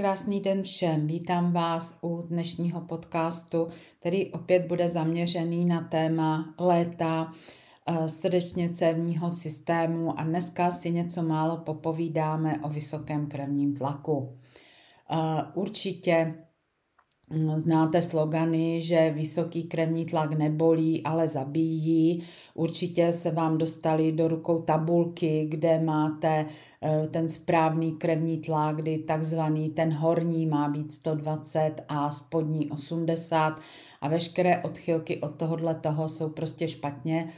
Krásný den všem, vítám vás u dnešního podcastu, který opět bude zaměřený na téma léta eh, srdečně cévního systému a dneska si něco málo popovídáme o vysokém krevním tlaku. Eh, určitě Znáte slogany, že vysoký krevní tlak nebolí, ale zabíjí. Určitě se vám dostali do rukou tabulky, kde máte eh, ten správný krevní tlak, kdy takzvaný ten horní má být 120 a spodní 80 a veškeré odchylky od tohohle toho jsou prostě špatně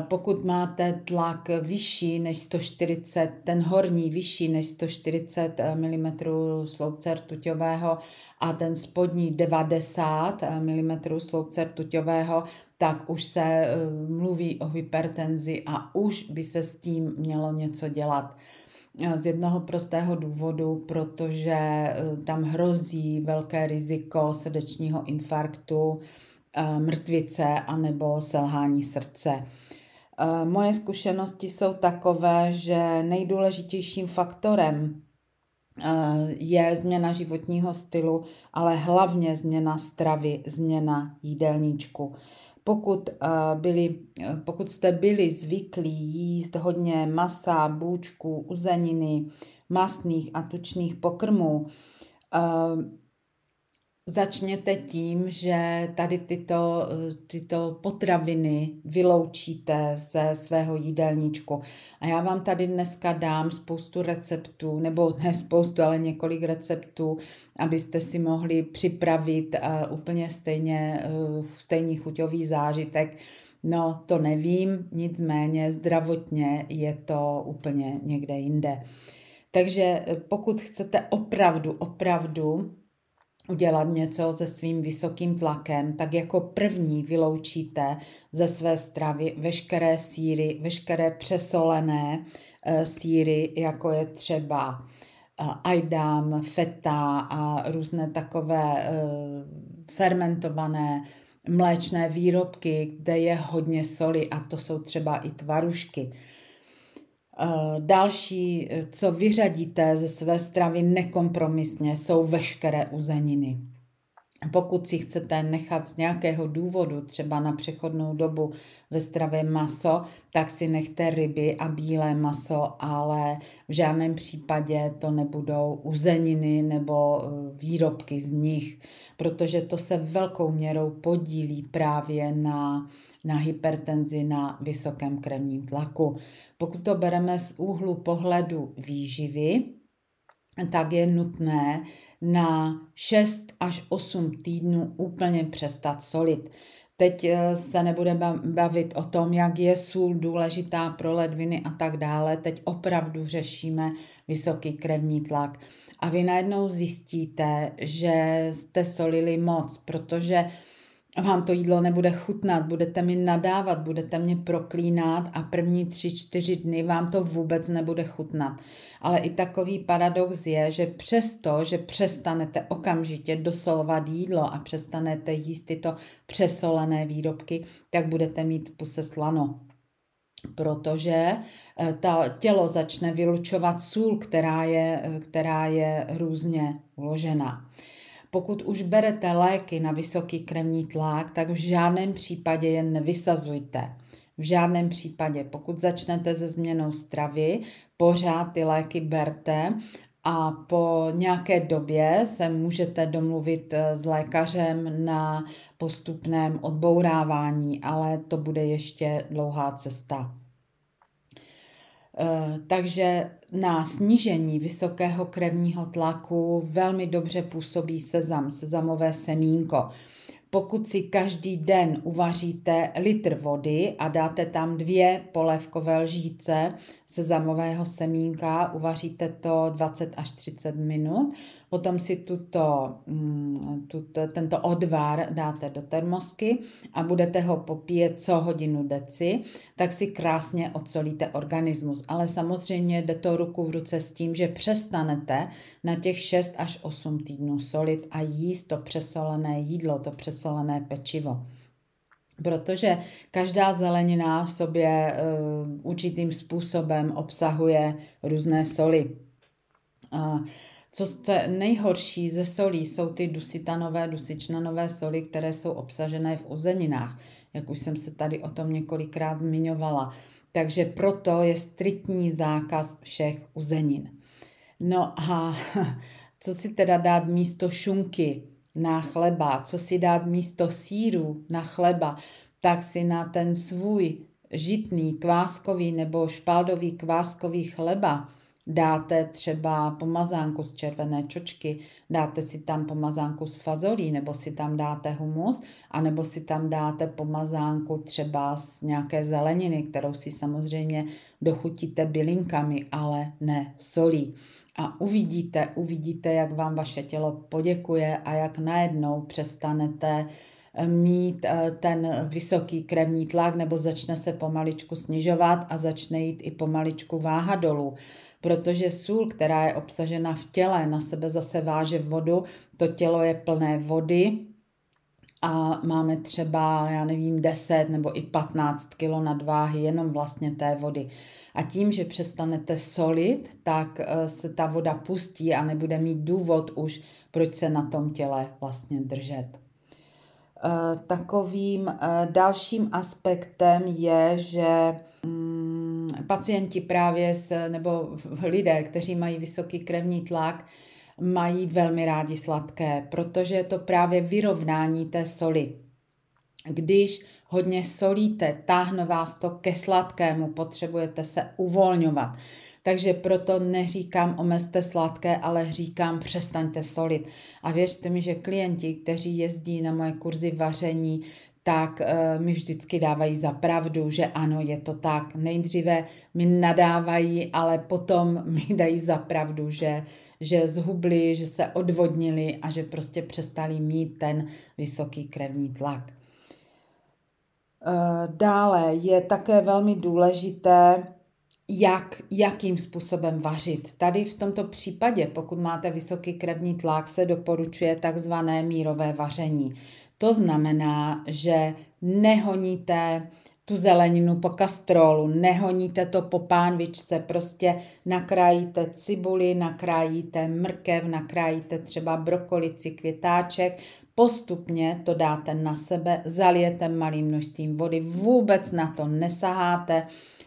pokud máte tlak vyšší než 140, ten horní vyšší než 140 eh, mm sloupce rtuťového a ten spodní 90 eh, mm sloupce rtuťového, tak už se eh, mluví o hypertenzi a už by se s tím mělo něco dělat. Z jednoho prostého důvodu, protože tam hrozí velké riziko srdečního infarktu, mrtvice anebo selhání srdce. Moje zkušenosti jsou takové, že nejdůležitějším faktorem je změna životního stylu, ale hlavně změna stravy, změna jídelníčku. Pokud, byli, pokud jste byli zvyklí jíst hodně masa, bůčku, uzeniny, mastných a tučných pokrmů, Začněte tím, že tady tyto, tyto potraviny vyloučíte ze svého jídelníčku. A já vám tady dneska dám spoustu receptů, nebo ne spoustu, ale několik receptů, abyste si mohli připravit uh, úplně stejně, uh, stejný chuťový zážitek. No, to nevím, nicméně zdravotně je to úplně někde jinde. Takže eh, pokud chcete opravdu, opravdu udělat něco se svým vysokým tlakem, tak jako první vyloučíte ze své stravy veškeré síry, veškeré přesolené e, síry, jako je třeba e, ajdam, feta a různé takové e, fermentované mléčné výrobky, kde je hodně soli a to jsou třeba i tvarušky. Eh, další, eh, co vyřadíte ze své stravy nekompromisně, jsou veškeré uzeniny. Pokud si chcete nechat z nějakého důvodu, třeba na přechodnou dobu ve stravě maso, tak si nechte ryby a bílé maso, ale v žádném případě to nebudou uzeniny nebo eh, výrobky z nich, protože to se velkou měrou podílí právě na na hypertenzi, na vysokém krevním tlaku. Pokud to bereme z úhlu pohledu výživy, tak je nutné na 6 až 8 týdnů úplně přestat solit. Teď eh, se nebudeme bavit o tom, jak je sůl důležitá pro ledviny a tak dále. Teď opravdu řešíme vysoký krevní tlak. A vy najednou zjistíte, že jste solili moc, protože vám to jídlo nebude chutnat, budete mi nadávat, budete mě proklínat a první tři, čtyři dny vám to vůbec nebude chutnat. Ale i takový paradox je, že přesto, že přestanete okamžitě dosolovat jídlo a přestanete jíst tyto přesolené výrobky, tak budete mít v puse slano protože eh, ta tělo začne vylučovat sůl, která je, eh, která je různě uložená. Pokud už berete léky na vysoký krevní tlak, tak v žádném případě je nevysazujte. V žádném případě, pokud začnete se změnou stravy, pořád ty léky berte a po nějaké době se můžete domluvit eh, s lékařem na postupném odbourávání, ale to bude ještě dlouhá cesta. Eh, takže na snížení vysokého krevního tlaku velmi dobře působí sezam, sezamové semínko. Pokud si každý den uvaříte litr vody a dáte tam dvě polévkové lžíce sezamového semínka, uvaříte to 20 až 30 minut, potom si tuto, mm, tuto, tento odvar dáte do termosky a budete ho popíjet co hodinu deci, tak si krásně odsolíte organismus. Ale samozřejmě jde to ruku v ruce s tím, že přestanete na těch 6 až 8 týdnů solit a jíst to přesolené jídlo, to přesolené pečivo protože každá zelenina v sobě uh, určitým způsobem obsahuje různé soli. Co je nejhorší ze solí jsou ty dusitanové, dusičnanové soli, které jsou obsažené v uzeninách, jak už jsem se tady o tom několikrát zmiňovala. Takže proto je striktní zákaz všech uzenin. No a co si teda dát místo šunky? Na chleba, co si dát místo síru na chleba, tak si na ten svůj žitný kváskový nebo špaldový kváskový chleba. Dáte třeba pomazánku z červené čočky, dáte si tam pomazánku z fazolí, nebo si tam dáte humus, anebo si tam dáte pomazánku třeba z nějaké zeleniny, kterou si samozřejmě dochutíte bylinkami, ale ne solí a uvidíte, uvidíte, jak vám vaše tělo poděkuje a jak najednou přestanete eh, mít eh, ten vysoký krevní tlak nebo začne se pomaličku snižovat a začne jít i pomaličku váha dolů. Protože sůl, která je obsažena v těle, na sebe zase váže vodu, to tělo je plné vody, a máme třeba, já nevím, 10 nebo i 15 kg nadváhy jenom vlastně té vody. A tím, že přestanete solit, tak eh, se ta voda pustí a nebude mít důvod už, proč se na tom těle vlastně držet. Eh, takovým eh, dalším aspektem je, že mm, pacienti právě s, nebo lidé, kteří mají vysoký krevní tlak, mají velmi rádi sladké, protože je to právě vyrovnání té soli. Když hodně solíte, táhne vás to ke sladkému, potřebujete se uvolňovat. Takže proto neříkám omezte sladké, ale říkám přestaňte solit. A věřte mi, že klienti, kteří jezdí na moje kurzy vaření, tak uh, mi vždycky dávají za pravdu, že ano, je to tak. Nejdříve mi nadávají, ale potom mi dají za pravdu, že, že zhubli, že se odvodnili a že prostě přestali mít ten vysoký krevní tlak. Uh, dále je také velmi důležité, jak, jakým způsobem vařit. Tady v tomto případě, pokud máte vysoký krevní tlak, se doporučuje takzvané mírové vaření. To znamená, že nehoníte tu zeleninu po kastrolu, nehoníte to po pánvičce, prostě nakrájíte cibuli, nakrájíte mrkev, nakrájíte třeba brokolici, květáček, postupně to dáte na sebe, zalijete malým množstvím vody, vůbec na to nesaháte,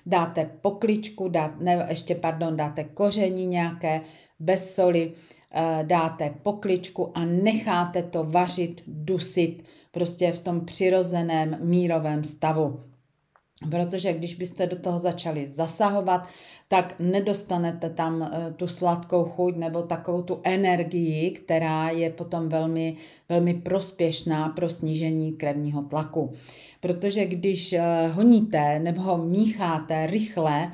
dáte pokličku, dát, ne, ještě pardon, dáte koření nějaké, bez soli, Eh, dáte pokličku a necháte to vařit, dusit prostě v tom přirozeném mírovém stavu. Protože když byste do toho začali zasahovat, tak nedostanete tam eh, tu sladkou chuť nebo takovou tu energii, která je potom velmi, velmi prospěšná pro snížení krevního tlaku. Protože když eh, honíte nebo mícháte rychle,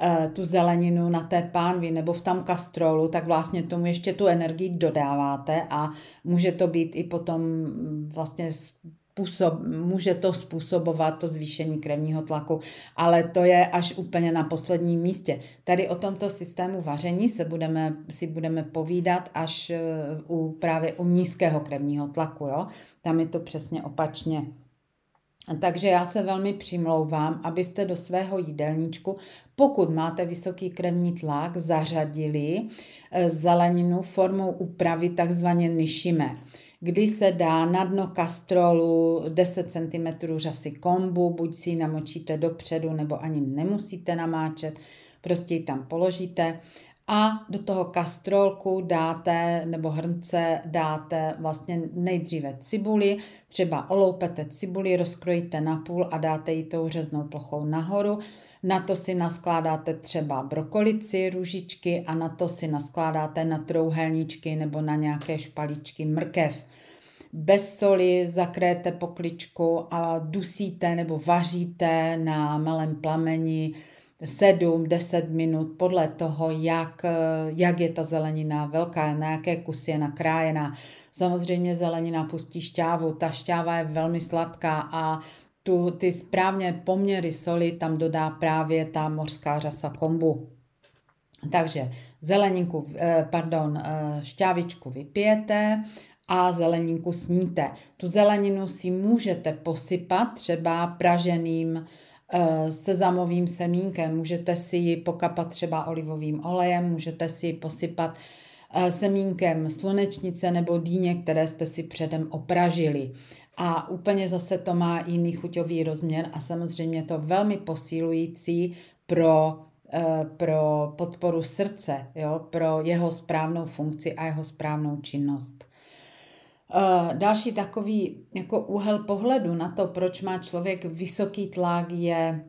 Eh, tu zeleninu na té pánvi nebo v tam kastrolu, tak vlastně tomu ještě tu energii dodáváte a může to být i potom mm, vlastně způsob, může to způsobovat to zvýšení krevního tlaku, ale to je až úplně na posledním místě. Tady o tomto systému vaření se budeme, si budeme povídat až eh, u, právě u nízkého krevního tlaku. Jo? Tam je to přesně opačně. Takže já se velmi přimlouvám, abyste do svého jídelníčku, pokud máte vysoký krevní tlak, zařadili eh, zeleninu formou úpravy takzvaně nišime kdy se dá na dno kastrolu 10 cm řasy kombu, buď si ji namočíte dopředu, nebo ani nemusíte namáčet, prostě ji tam položíte a do toho kastrolku dáte, nebo hrnce dáte vlastně nejdříve cibuli, třeba oloupete cibuli, rozkrojíte na půl a dáte ji tou řeznou plochou nahoru. Na to si naskládáte třeba brokolici, růžičky a na to si naskládáte na trouhelníčky nebo na nějaké špalíčky mrkev. Bez soli zakréte pokličku a dusíte nebo vaříte na malém plameni 7-10 minut podle toho, jak, jak je ta zelenina velká, na jaké kusy je nakrájená. Samozřejmě zelenina pustí šťávu, ta šťáva je velmi sladká a tu, ty správně poměry soli tam dodá právě ta mořská řasa kombu. Takže zeleninku, eh, pardon, eh, šťávičku vypijete a zeleninku sníte. Tu zeleninu si můžete posypat třeba praženým eh, sezamovým semínkem, můžete si ji pokapat třeba olivovým olejem, můžete si ji posypat semínkem slunečnice nebo dýně, které jste si předem opražili. A úplně zase to má jiný chuťový rozměr a samozřejmě to velmi posílující pro Eh, pro podporu srdce, jo, pro jeho správnou funkci a jeho správnou činnost. Eh, další takový jako úhel pohledu na to, proč má člověk vysoký tlak, je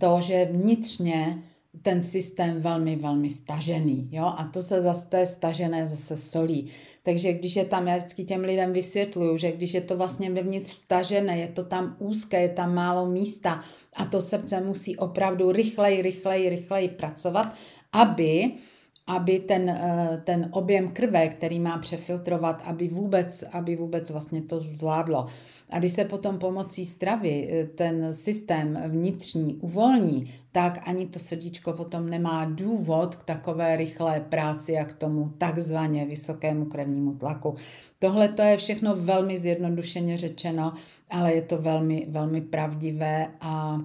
to, že vnitřně ten systém velmi, velmi stažený. Jo? A to se zase, je stažené zase solí. Takže když je tam, já vždycky těm lidem vysvětluju, že když je to vlastně vevnitř stažené, je to tam úzké, je tam málo místa a to srdce musí opravdu rychleji, rychleji, rychleji pracovat, aby aby ten, eh, ten objem krve, který má přefiltrovat, aby vůbec, aby vůbec vlastně to zvládlo. A když se potom pomocí stravy eh, ten systém vnitřní uvolní, tak ani to srdíčko potom nemá důvod k takové rychlé práci a k tomu takzvaně vysokému krevnímu tlaku. Tohle to je všechno velmi zjednodušeně řečeno, ale je to velmi, velmi pravdivé a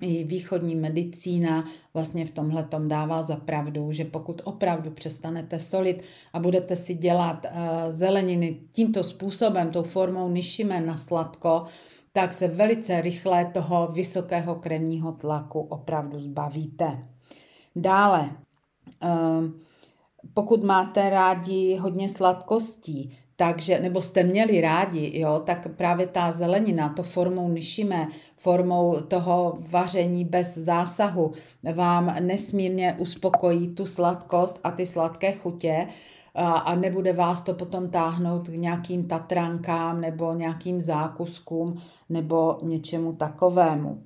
i východní medicína vlastně v tomhle tom dává za pravdu, že pokud opravdu přestanete solit a budete si dělat uh, zeleniny tímto způsobem, tou formou nišime na sladko, tak se velice rychle toho vysokého krevního tlaku opravdu zbavíte. Dále, uh, pokud máte rádi hodně sladkostí, takže, nebo jste měli rádi, jo, tak právě ta zelenina, to formou nišime, formou toho vaření bez zásahu, vám nesmírně uspokojí tu sladkost a ty sladké chutě a, a nebude vás to potom táhnout k nějakým tatrankám nebo nějakým zákuskům nebo něčemu takovému.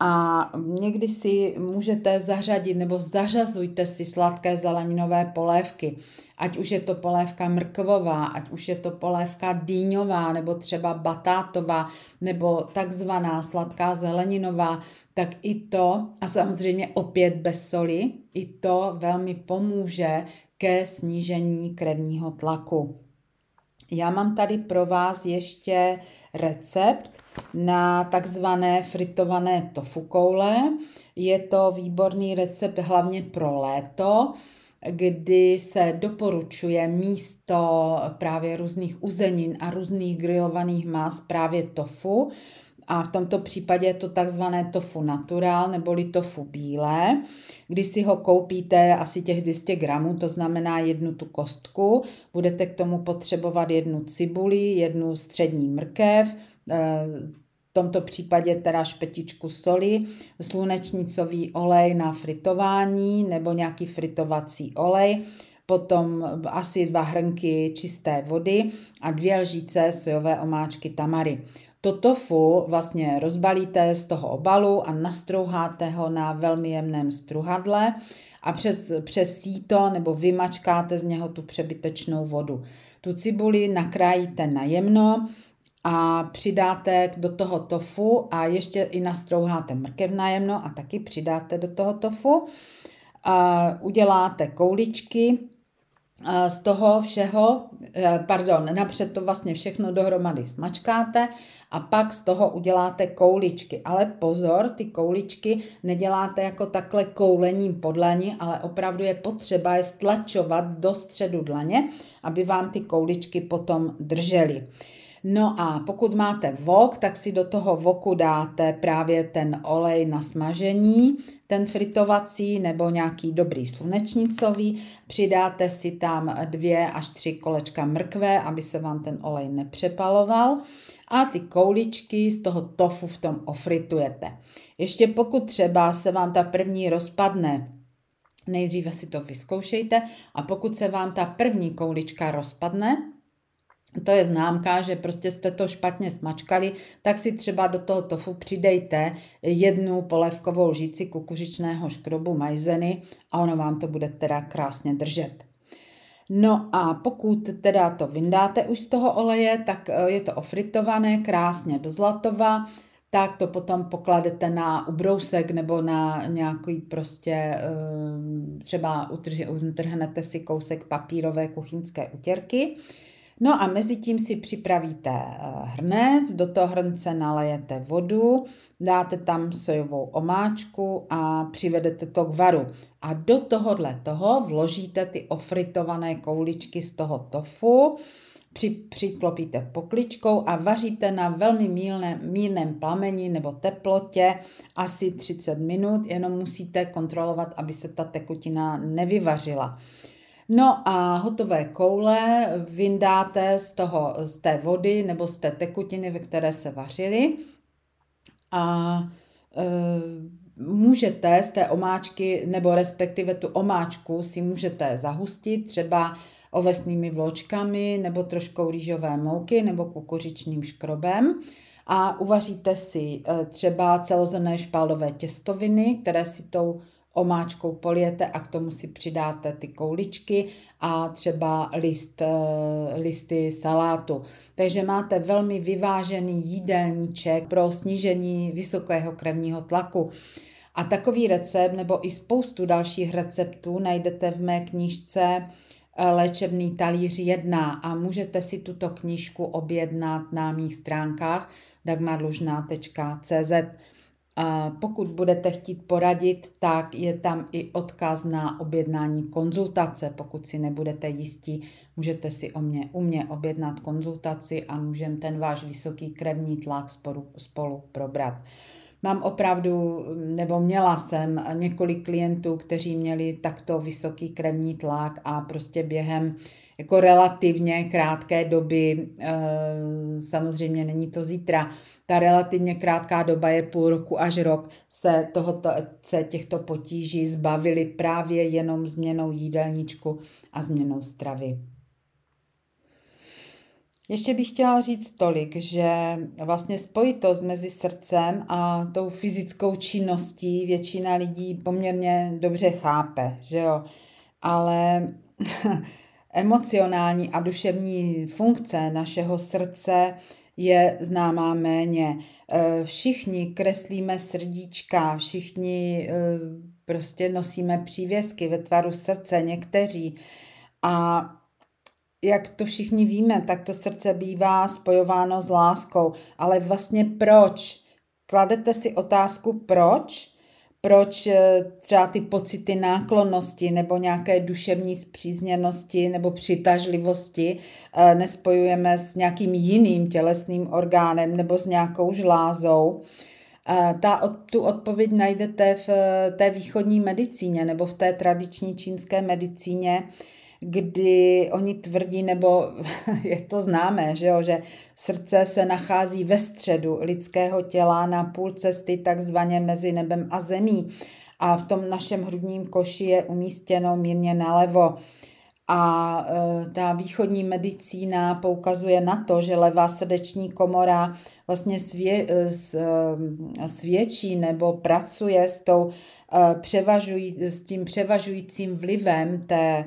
A někdy si můžete zařadit nebo zařazujte si sladké zeleninové polévky. Ať už je to polévka mrkvová, ať už je to polévka dýňová, nebo třeba batátová, nebo takzvaná sladká zeleninová, tak i to, a samozřejmě opět bez soli, i to velmi pomůže ke snížení krevního tlaku. Já mám tady pro vás ještě recept na takzvané fritované tofu koule. Je to výborný recept hlavně pro léto, kdy se doporučuje místo právě různých uzenin a různých grilovaných mas právě tofu. A v tomto případě je to takzvané tofu natural neboli tofu bílé, kdy si ho koupíte asi těch 200 gramů, to znamená jednu tu kostku. Budete k tomu potřebovat jednu cibuli, jednu střední mrkev, eh, tomto případě teda špetičku soli, slunečnicový olej na fritování nebo nějaký fritovací olej, potom asi dva hrnky čisté vody a dvě lžíce sojové omáčky tamary. To tofu vlastně rozbalíte z toho obalu a nastrouháte ho na velmi jemném struhadle a přes, přes síto nebo vymačkáte z něho tu přebytečnou vodu. Tu cibuli nakrájíte na jemno, a přidáte do toho tofu a ještě i nastrouháte mrkev najemno a taky přidáte do toho tofu. A uděláte kouličky z toho všeho, e, pardon, napřed to vlastně všechno dohromady smačkáte a pak z toho uděláte kouličky. Ale pozor, ty kouličky neděláte jako takhle koulením podlaní, ale opravdu je potřeba je stlačovat do středu dlaně, aby vám ty kouličky potom držely. No a pokud máte vok, tak si do toho voku dáte právě ten olej na smažení, ten fritovací nebo nějaký dobrý slunečnicový. Přidáte si tam dvě až tři kolečka mrkve, aby se vám ten olej nepřepaloval. A ty kouličky z toho tofu v tom ofritujete. Ještě pokud třeba se vám ta první rozpadne, nejdříve si to vyzkoušejte a pokud se vám ta první koulička rozpadne, to je známka, že prostě jste to špatně smačkali, tak si třeba do toho tofu přidejte jednu polévkovou lžíci kukuřičného škrobu majzeny a ono vám to bude teda krásně držet. No a pokud teda to vyndáte už z toho oleje, tak eh, je to ofritované krásně do zlatova, tak to potom pokladete na ubrousek nebo na nějaký prostě, eh, třeba utrhnete si kousek papírové kuchyňské utěrky. No a mezi tím si připravíte eh, hrnec, do toho hrnce nalejete vodu, dáte tam sojovou omáčku a přivedete to k varu. A do tohohle toho vložíte ty ofritované kouličky z toho tofu, při, přiklopíte pokličkou a vaříte na velmi mírném, mírném plameni nebo teplotě asi 30 minut, jenom musíte kontrolovat, aby se ta tekutina nevyvařila. No a hotové koule vyndáte z, toho, z té vody nebo z té tekutiny, ve které se vařily a e, můžete z té omáčky, nebo respektive tu omáčku si můžete zahustit třeba ovesnými vločkami nebo troškou rýžové mouky nebo kukuřičným škrobem. A uvaříte si e, třeba celozrné špaldové těstoviny, které si tou omáčkou polijete a k tomu si přidáte ty kouličky a třeba list, eh, listy salátu. Takže máte velmi vyvážený jídelníček pro snížení vysokého krevního tlaku. A takový recept nebo i spoustu dalších receptů najdete v mé knížce eh, Léčebný talíř 1 a můžete si tuto knížku objednat na mých stránkách dagmarlužná.cz. A pokud budete chtít poradit, tak je tam i odkaz na objednání konzultace. Pokud si nebudete jistí, můžete si o mě, u mě objednat konzultaci a můžeme ten váš vysoký krevní tlak spolu, spolu probrat. Mám opravdu, nebo měla jsem několik klientů, kteří měli takto vysoký krevní tlak a prostě během jako relativně krátké doby, eh, samozřejmě není to zítra, ta relativně krátká doba je půl roku až rok, se, tohoto, se těchto potíží zbavili právě jenom změnou jídelníčku a změnou stravy. Ještě bych chtěla říct tolik, že vlastně spojitost mezi srdcem a tou fyzickou činností většina lidí poměrně dobře chápe, že jo. Ale emocionální a duševní funkce našeho srdce je známá méně. Eh, všichni kreslíme srdíčka, všichni eh, prostě nosíme přívěsky ve tvaru srdce, někteří. A jak to všichni víme, tak to srdce bývá spojováno s láskou. Ale vlastně proč? Kladete si otázku proč? Proč eh, třeba ty pocity náklonnosti nebo nějaké duševní zpřízněnosti nebo přitažlivosti eh, nespojujeme s nějakým jiným tělesným orgánem nebo s nějakou žlázou. Eh, ta, tu odpověď najdete v té východní medicíně nebo v té tradiční čínské medicíně, kdy oni tvrdí, nebo je to známé, že, jo, že srdce se nachází ve středu lidského těla na půl cesty takzvaně mezi nebem a zemí a v tom našem hrudním koši je umístěno mírně nalevo. A e, ta východní medicína poukazuje na to, že levá srdeční komora vlastně svě, e, e, svědčí nebo pracuje s, tou, převažují, s tím převažujícím vlivem té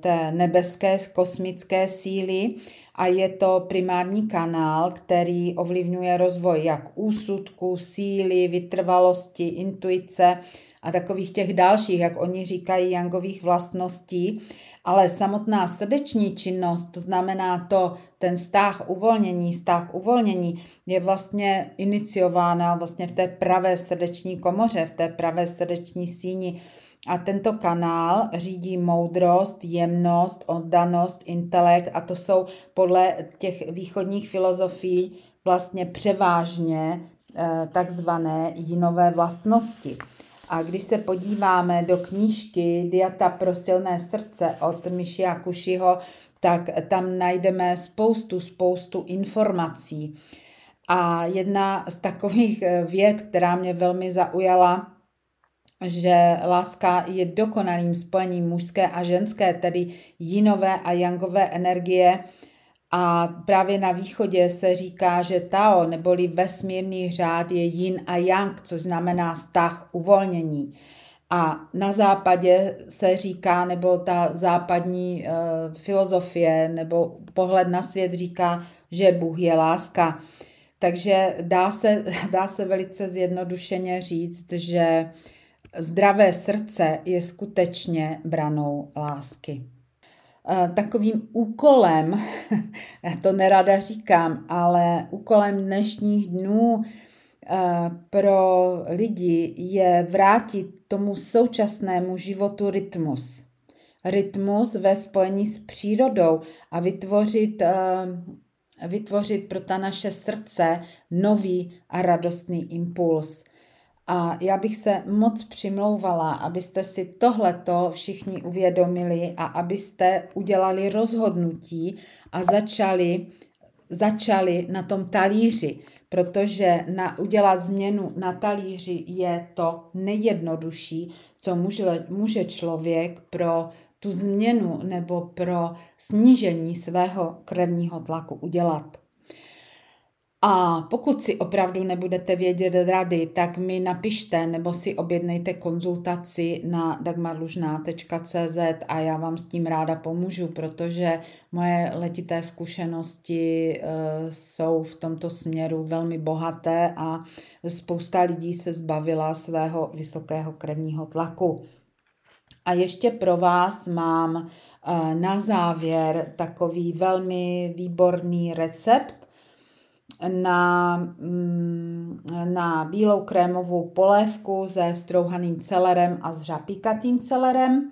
té nebeské kosmické síly a je to primární kanál, který ovlivňuje rozvoj jak úsudku, síly, vytrvalosti, intuice a takových těch dalších, jak oni říkají, jangových vlastností. Ale samotná srdeční činnost, to znamená to, ten stáh uvolnění, stáh uvolnění je vlastně iniciována vlastně v té pravé srdeční komoře, v té pravé srdeční síni, a tento kanál řídí moudrost, jemnost, oddanost, intelekt a to jsou podle těch východních filozofií vlastně převážně eh, takzvané jinové vlastnosti. A když se podíváme do knížky Diata pro silné srdce od Mišia Kušiho, tak tam najdeme spoustu, spoustu informací. A jedna z takových eh, věd, která mě velmi zaujala, že láska je dokonalým spojením mužské a ženské, tedy jinové a jangové energie A právě na východě se říká, že Tao neboli vesmírný řád je yin a yang, což znamená vztah, uvolnění. A na západě se říká, nebo ta západní e, filozofie nebo pohled na svět říká, že Bůh je láska. Takže dá se, dá se velice zjednodušeně říct, že zdravé srdce je skutečně branou lásky. E, takovým úkolem, já to nerada říkám, ale úkolem dnešních dnů Eh, pro lidi je vrátit tomu současnému životu rytmus. Rytmus ve spojení s přírodou a vytvořit, eh, vytvořit pro ta naše srdce nový a radostný impuls. A já bych se moc přimlouvala, abyste si tohleto všichni uvědomili a abyste udělali rozhodnutí a začali, začali na tom talíři protože na, udělat změnu na talíři je to nejjednodušší, co může, může člověk pro tu změnu nebo pro snížení svého krevního tlaku udělat. A pokud si opravdu nebudete vědět rady, tak mi napište nebo si objednejte konzultaci na dagmarlužná.cz a já vám s tím ráda pomůžu, protože moje letité zkušenosti e, jsou v tomto směru velmi bohaté a spousta lidí se zbavila svého vysokého krevního tlaku. A ještě pro vás mám e, na závěr takový velmi výborný recept, na, mm, na bílou krémovou polévku se strouhaným celerem a s řapíkatým celerem,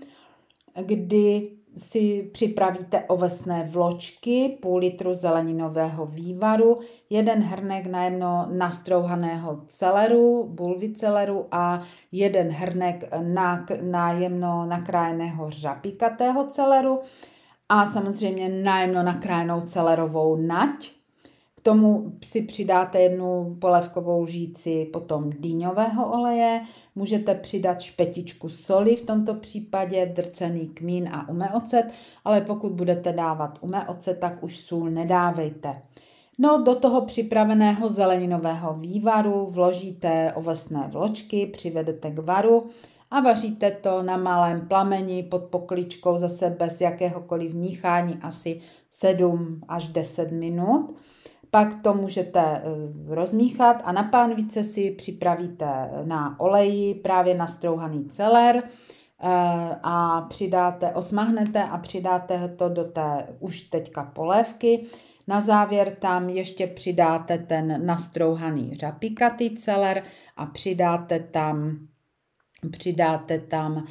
kdy si připravíte ovesné vločky, půl litru zeleninového vývaru, jeden hrnek najemno nastrouhaného celeru, bulvy celeru a jeden hrnek nájemno nakrájeného řapíkatého celeru a samozřejmě nájemno nakrájenou celerovou nať k tomu si přidáte jednu polévkovou lžíci potom dýňového oleje, můžete přidat špetičku soli, v tomto případě drcený kmín a umeocet, ale pokud budete dávat umeocet, tak už sůl nedávejte. No, do toho připraveného zeleninového vývaru vložíte ovesné vločky, přivedete k varu a vaříte to na malém plameni pod pokličkou zase bez jakéhokoliv míchání asi 7 až 10 minut. Pak to můžete eh, rozmíchat a na pánvice si připravíte na oleji právě nastrouhaný celer eh, a přidáte, osmahnete a přidáte to do té už teďka polévky. Na závěr tam ještě přidáte ten nastrouhaný řapíkatý celer a přidáte tam, přidáte tam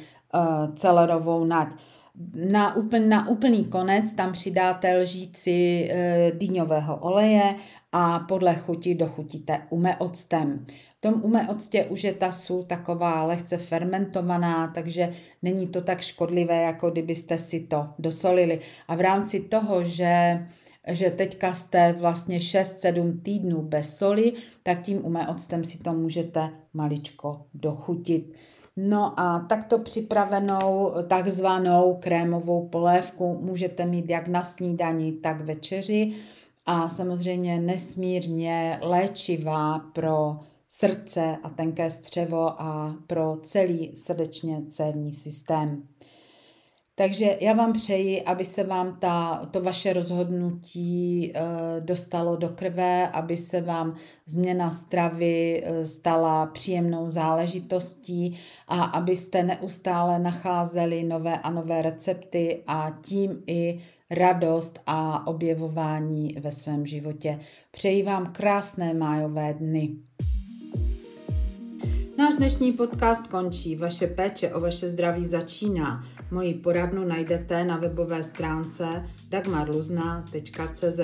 celerovou nať. Na, úpln, na úplný konec tam přidáte lžíci e, dýňového oleje a podle chuti dochutíte umeoctem. V tom umeoctě už je ta sůl taková lehce fermentovaná, takže není to tak škodlivé, jako kdybyste si to dosolili. A v rámci toho, že že teďka jste vlastně 6-7 týdnů bez soli, tak tím umeoctem si to můžete maličko dochutit. No a takto připravenou takzvanou krémovou polévku můžete mít jak na snídani, tak večeři a samozřejmě nesmírně léčivá pro srdce a tenké střevo a pro celý srdečně cévní systém. Takže já vám přeji, aby se vám ta, to vaše rozhodnutí e, dostalo do krve, aby se vám změna stravy e, stala příjemnou záležitostí a abyste neustále nacházeli nové a nové recepty a tím i radost a objevování ve svém životě. Přeji vám krásné májové dny. Náš dnešní podcast končí. Vaše péče o vaše zdraví začíná. Moji poradnu najdete na webové stránce dagmarluzna.cz.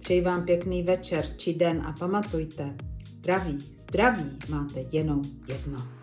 Přeji vám pěkný večer či den a pamatujte, zdraví, zdraví máte jenom jedno.